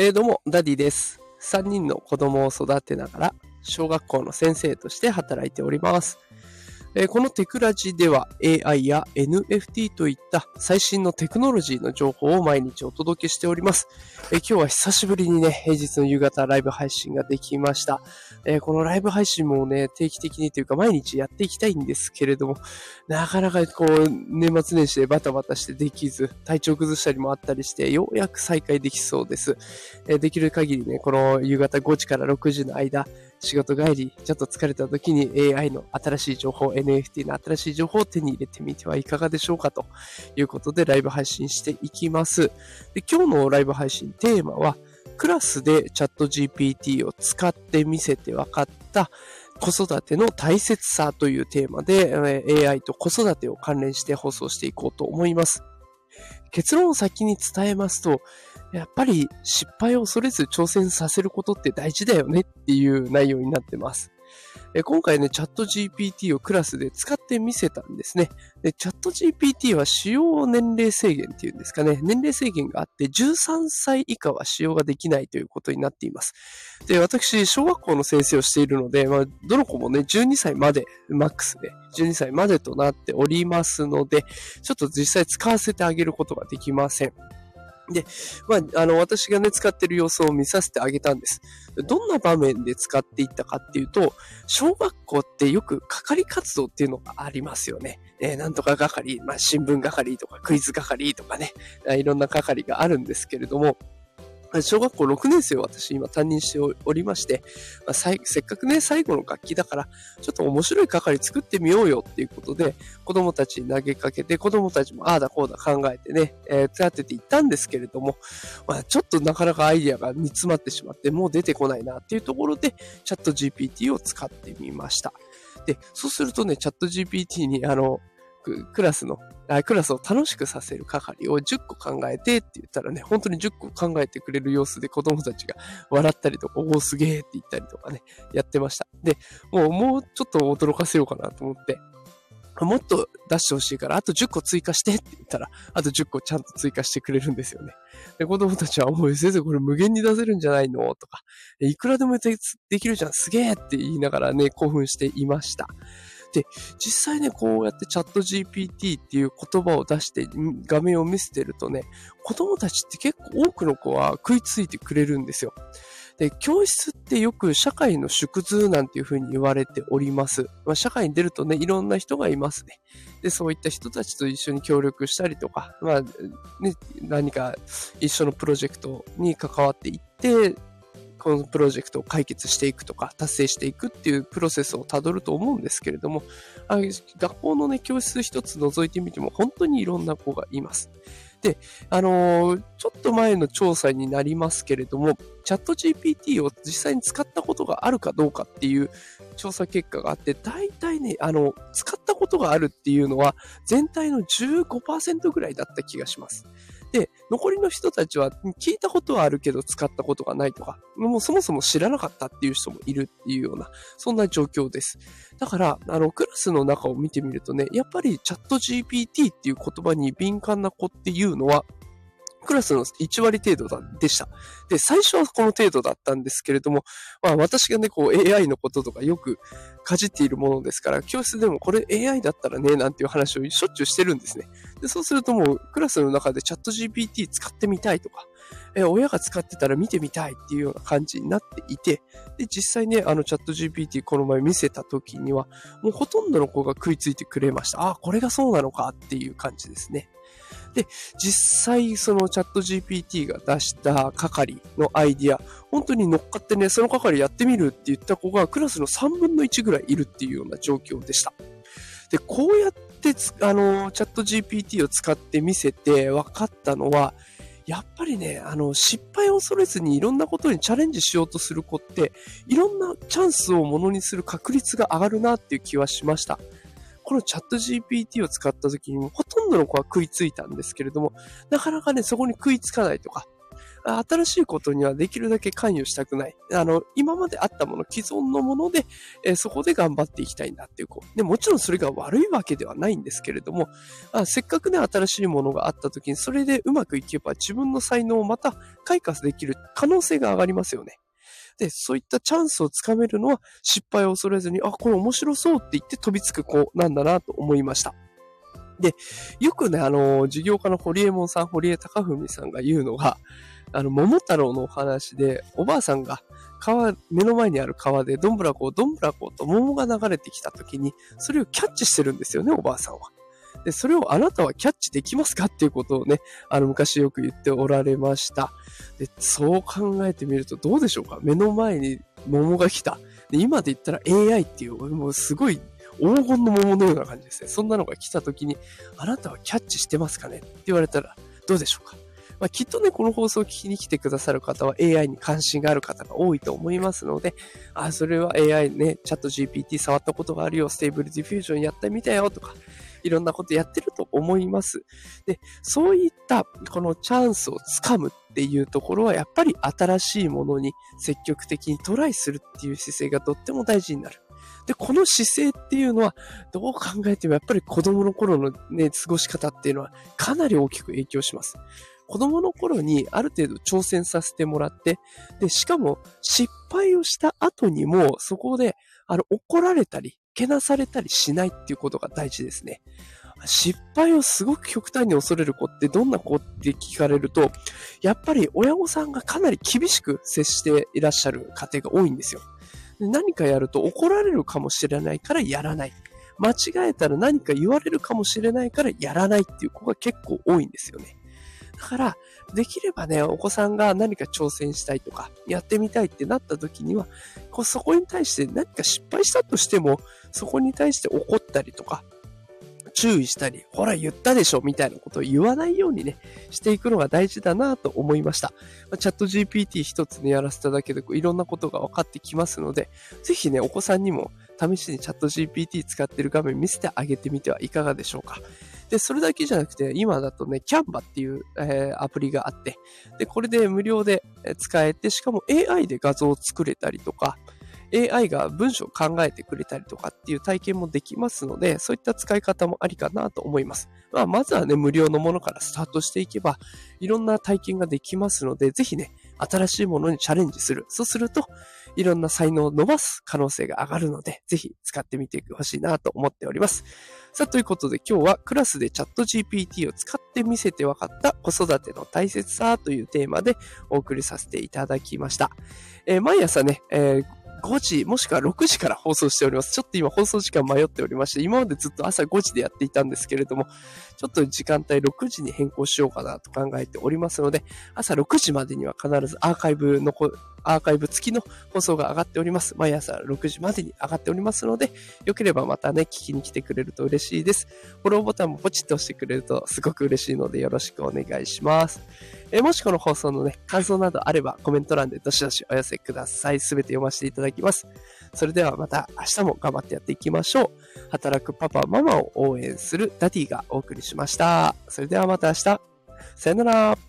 えー、どうも、ダディです。3人の子供を育てながら、小学校の先生として働いております。このテクラジでは AI や NFT といった最新のテクノロジーの情報を毎日お届けしております。今日は久しぶりにね、平日の夕方ライブ配信ができました。このライブ配信もね、定期的にというか毎日やっていきたいんですけれども、なかなかこう、年末年始でバタバタしてできず、体調崩したりもあったりして、ようやく再開できそうです。できる限りね、この夕方5時から6時の間、仕事帰り、ちょっと疲れた時に AI の新しい情報、NFT の新しい情報を手に入れてみてはいかがでしょうかということでライブ配信していきます。で今日のライブ配信テーマは、クラスでチャット GPT を使ってみせて分かった子育ての大切さというテーマで、AI と子育てを関連して放送していこうと思います。結論を先に伝えますと、やっぱり失敗を恐れず挑戦させることって大事だよねっていう内容になってます。今回ね、チャット GPT をクラスで使ってみせたんですね。で、チャット GPT は使用年齢制限っていうんですかね。年齢制限があって、13歳以下は使用ができないということになっています。で、私、小学校の先生をしているので、まあ、どの子もね、12歳まで、マックスで、12歳までとなっておりますので、ちょっと実際使わせてあげることができません。で、まあ、あの、私がね、使ってる様子を見させてあげたんです。どんな場面で使っていったかっていうと、小学校ってよく係活動っていうのがありますよね。えーなんとか係、まあ、新聞係とかクイズ係とかね、いろんな係があるんですけれども、小学校6年生を私今担任しておりまして、まあせっかくね、最後の楽器だから、ちょっと面白い係作ってみようよっていうことで、子供たちに投げかけて、子供たちもああだこうだ考えてね、えー、立てていったんですけれども、まあ、ちょっとなかなかアイディアが煮詰まってしまって、もう出てこないなっていうところで、チャット GPT を使ってみました。で、そうするとね、チャット GPT に、あの、クラスの、クラスを楽しくさせる係を10個考えてって言ったらね、本当に10個考えてくれる様子で子供たちが笑ったりとか、おお、すげえって言ったりとかね、やってました。で、もう、もうちょっと驚かせようかなと思って、もっと出してほしいから、あと10個追加してって言ったら、あと10個ちゃんと追加してくれるんですよね。で、子供たちは、もう先生これ無限に出せるんじゃないの？とか、いくらでもでできるじゃん、すげえって言いながらね、興奮していました。で、実際ね、こうやってチャット GPT っていう言葉を出して画面を見せてるとね、子供たちって結構多くの子は食いついてくれるんですよ。で、教室ってよく社会の縮図なんていうふうに言われております。まあ、社会に出るとね、いろんな人がいますね。で、そういった人たちと一緒に協力したりとか、まあ、ね、何か一緒のプロジェクトに関わっていって、このプロジェクトを解決していくとか、達成していくっていうプロセスをたどると思うんですけれども、あ学校のね、教室一つ覗いてみても本当にいろんな子がいます。で、あのーちょっと前の調査になりますけれども、チャット GPT を実際に使ったことがあるかどうかっていう調査結果があって、大体ね、あの、使ったことがあるっていうのは全体の15%ぐらいだった気がします。で、残りの人たちは聞いたことはあるけど使ったことがないとか、もうそもそも知らなかったっていう人もいるっていうような、そんな状況です。だから、あの、クラスの中を見てみるとね、やっぱりチャット GPT っていう言葉に敏感な子っていうのは、クラスの1割程度でした。で、最初はこの程度だったんですけれども、まあ私がね、こう AI のこととかよくかじっているものですから、教室でもこれ AI だったらね、なんていう話をしょっちゅうしてるんですね。で、そうするともうクラスの中でチャット GPT 使ってみたいとか、え親が使ってたら見てみたいっていうような感じになっていて、で、実際ね、あのチャット GPT この前見せた時には、もうほとんどの子が食いついてくれました。ああ、これがそうなのかっていう感じですね。で、実際そのチャット GPT が出した係のアイディア、本当に乗っかってね、その係やってみるって言った子がクラスの3分の1ぐらいいるっていうような状況でした。で、こうやってあの、チャット GPT を使って見せて分かったのは、やっぱりね、あの、失敗を恐れずにいろんなことにチャレンジしようとする子って、いろんなチャンスをものにする確率が上がるなっていう気はしました。このチャット GPT を使った時にもほとんどの子は食いついたんですけれども、なかなかね、そこに食いつかないとか、新しいことにはできるだけ関与したくない。あの、今まであったもの、既存のもので、え、そこで頑張っていきたいんだっていう、こう。で、もちろんそれが悪いわけではないんですけれども、あせっかくね、新しいものがあった時に、それでうまくいけば自分の才能をまた開花できる可能性が上がりますよね。で、そういったチャンスをつかめるのは失敗を恐れずに、あ、これ面白そうって言って飛びつく子なんだなと思いました。で、よくね、あの、事業家の堀江門さん、堀江貴文さんが言うのが、あの、桃太郎のお話で、おばあさんが川、目の前にある川で、どんぶらこう、どんぶらこうと桃が流れてきた時に、それをキャッチしてるんですよね、おばあさんは。で、それをあなたはキャッチできますかっていうことをね、あの、昔よく言っておられました。で、そう考えてみるとどうでしょうか？目の前に桃が来た。で、今で言ったら AI っていう、もうすごい黄金の桃のような感じですね。そんなのが来た時に、あなたはキャッチしてますかね？って言われたら、どうでしょうか？まあ、きっとね、この放送を聞きに来てくださる方は AI に関心がある方が多いと思いますので、あ、それは AI ね、 ChatGPT 触ったことがあるよ、 Stable Diffusion やってみたよとか、いろんなことやってると思います。で、そういったこのチャンスをつかむっていうところはやっぱり新しいものに積極的にトライするっていう姿勢がとっても大事になる。で、この姿勢っていうのは、どう考えてもやっぱり子供の頃のね、過ごし方っていうのはかなり大きく影響します。子供の頃にある程度挑戦させてもらって、で、しかも失敗をした後にもそこで、あの、怒られたり、けなされたりしないっていうことが大事ですね。失敗をすごく極端に恐れる子ってどんな子って聞かれると、やっぱり親御さんがかなり厳しく接していらっしゃる家庭が多いんですよ。何かやると怒られるかもしれないからやらない。間違えたら何か言われるかもしれないからやらないっていう子が結構多いんですよね。だから、できればね、お子さんが何か挑戦したいとか、やってみたいってなった時には、こうそこに対して何か失敗したとしても、そこに対して怒ったりとか、注意したり、ほら言ったでしょみたいなことを言わないようにね、していくのが大事だなと思いました。チャット GPT 一つね、やらせただけでいろんなことが分かってきますので、ぜひね、お子さんにも試しにチャット GPT 使ってる画面見せてあげてみてはいかがでしょうか。で、それだけじゃなくて、今だとね、キャンバっていう、えー、アプリがあって、で、これで無料で使えて、しかも AI で画像を作れたりとか、AI が文章を考えてくれたりとかっていう体験もできますので、そういった使い方もありかなと思います。まあ、まずはね、無料のものからスタートしていけば、いろんな体験ができますので、ぜひね、新しいものにチャレンジする。そうすると、いろんな才能を伸ばす可能性が上がるので、ぜひ使ってみてほしいなと思っております。さあ、ということで今日はクラスでチャット GPT を使ってみせて分かった子育ての大切さというテーマでお送りさせていただきました。えー、毎朝ね、えー5時、もしくは6時から放送しております。ちょっと今放送時間迷っておりまして、今までずっと朝5時でやっていたんですけれども、ちょっと時間帯6時に変更しようかなと考えておりますので、朝6時までには必ずアーカイブのアーカイブ付きの放送が上がっております。毎朝6時までに上がっておりますので、よければまたね、聞きに来てくれると嬉しいです。フォローボタンもポチッと押してくれるとすごく嬉しいのでよろしくお願いします。えもしこの放送のね、感想などあればコメント欄でどしどしお寄せください。すべて読ませていただきます。それではまた明日も頑張ってやっていきましょう。働くパパ、ママを応援するダディがお送りしました。それではまた明日。さよなら。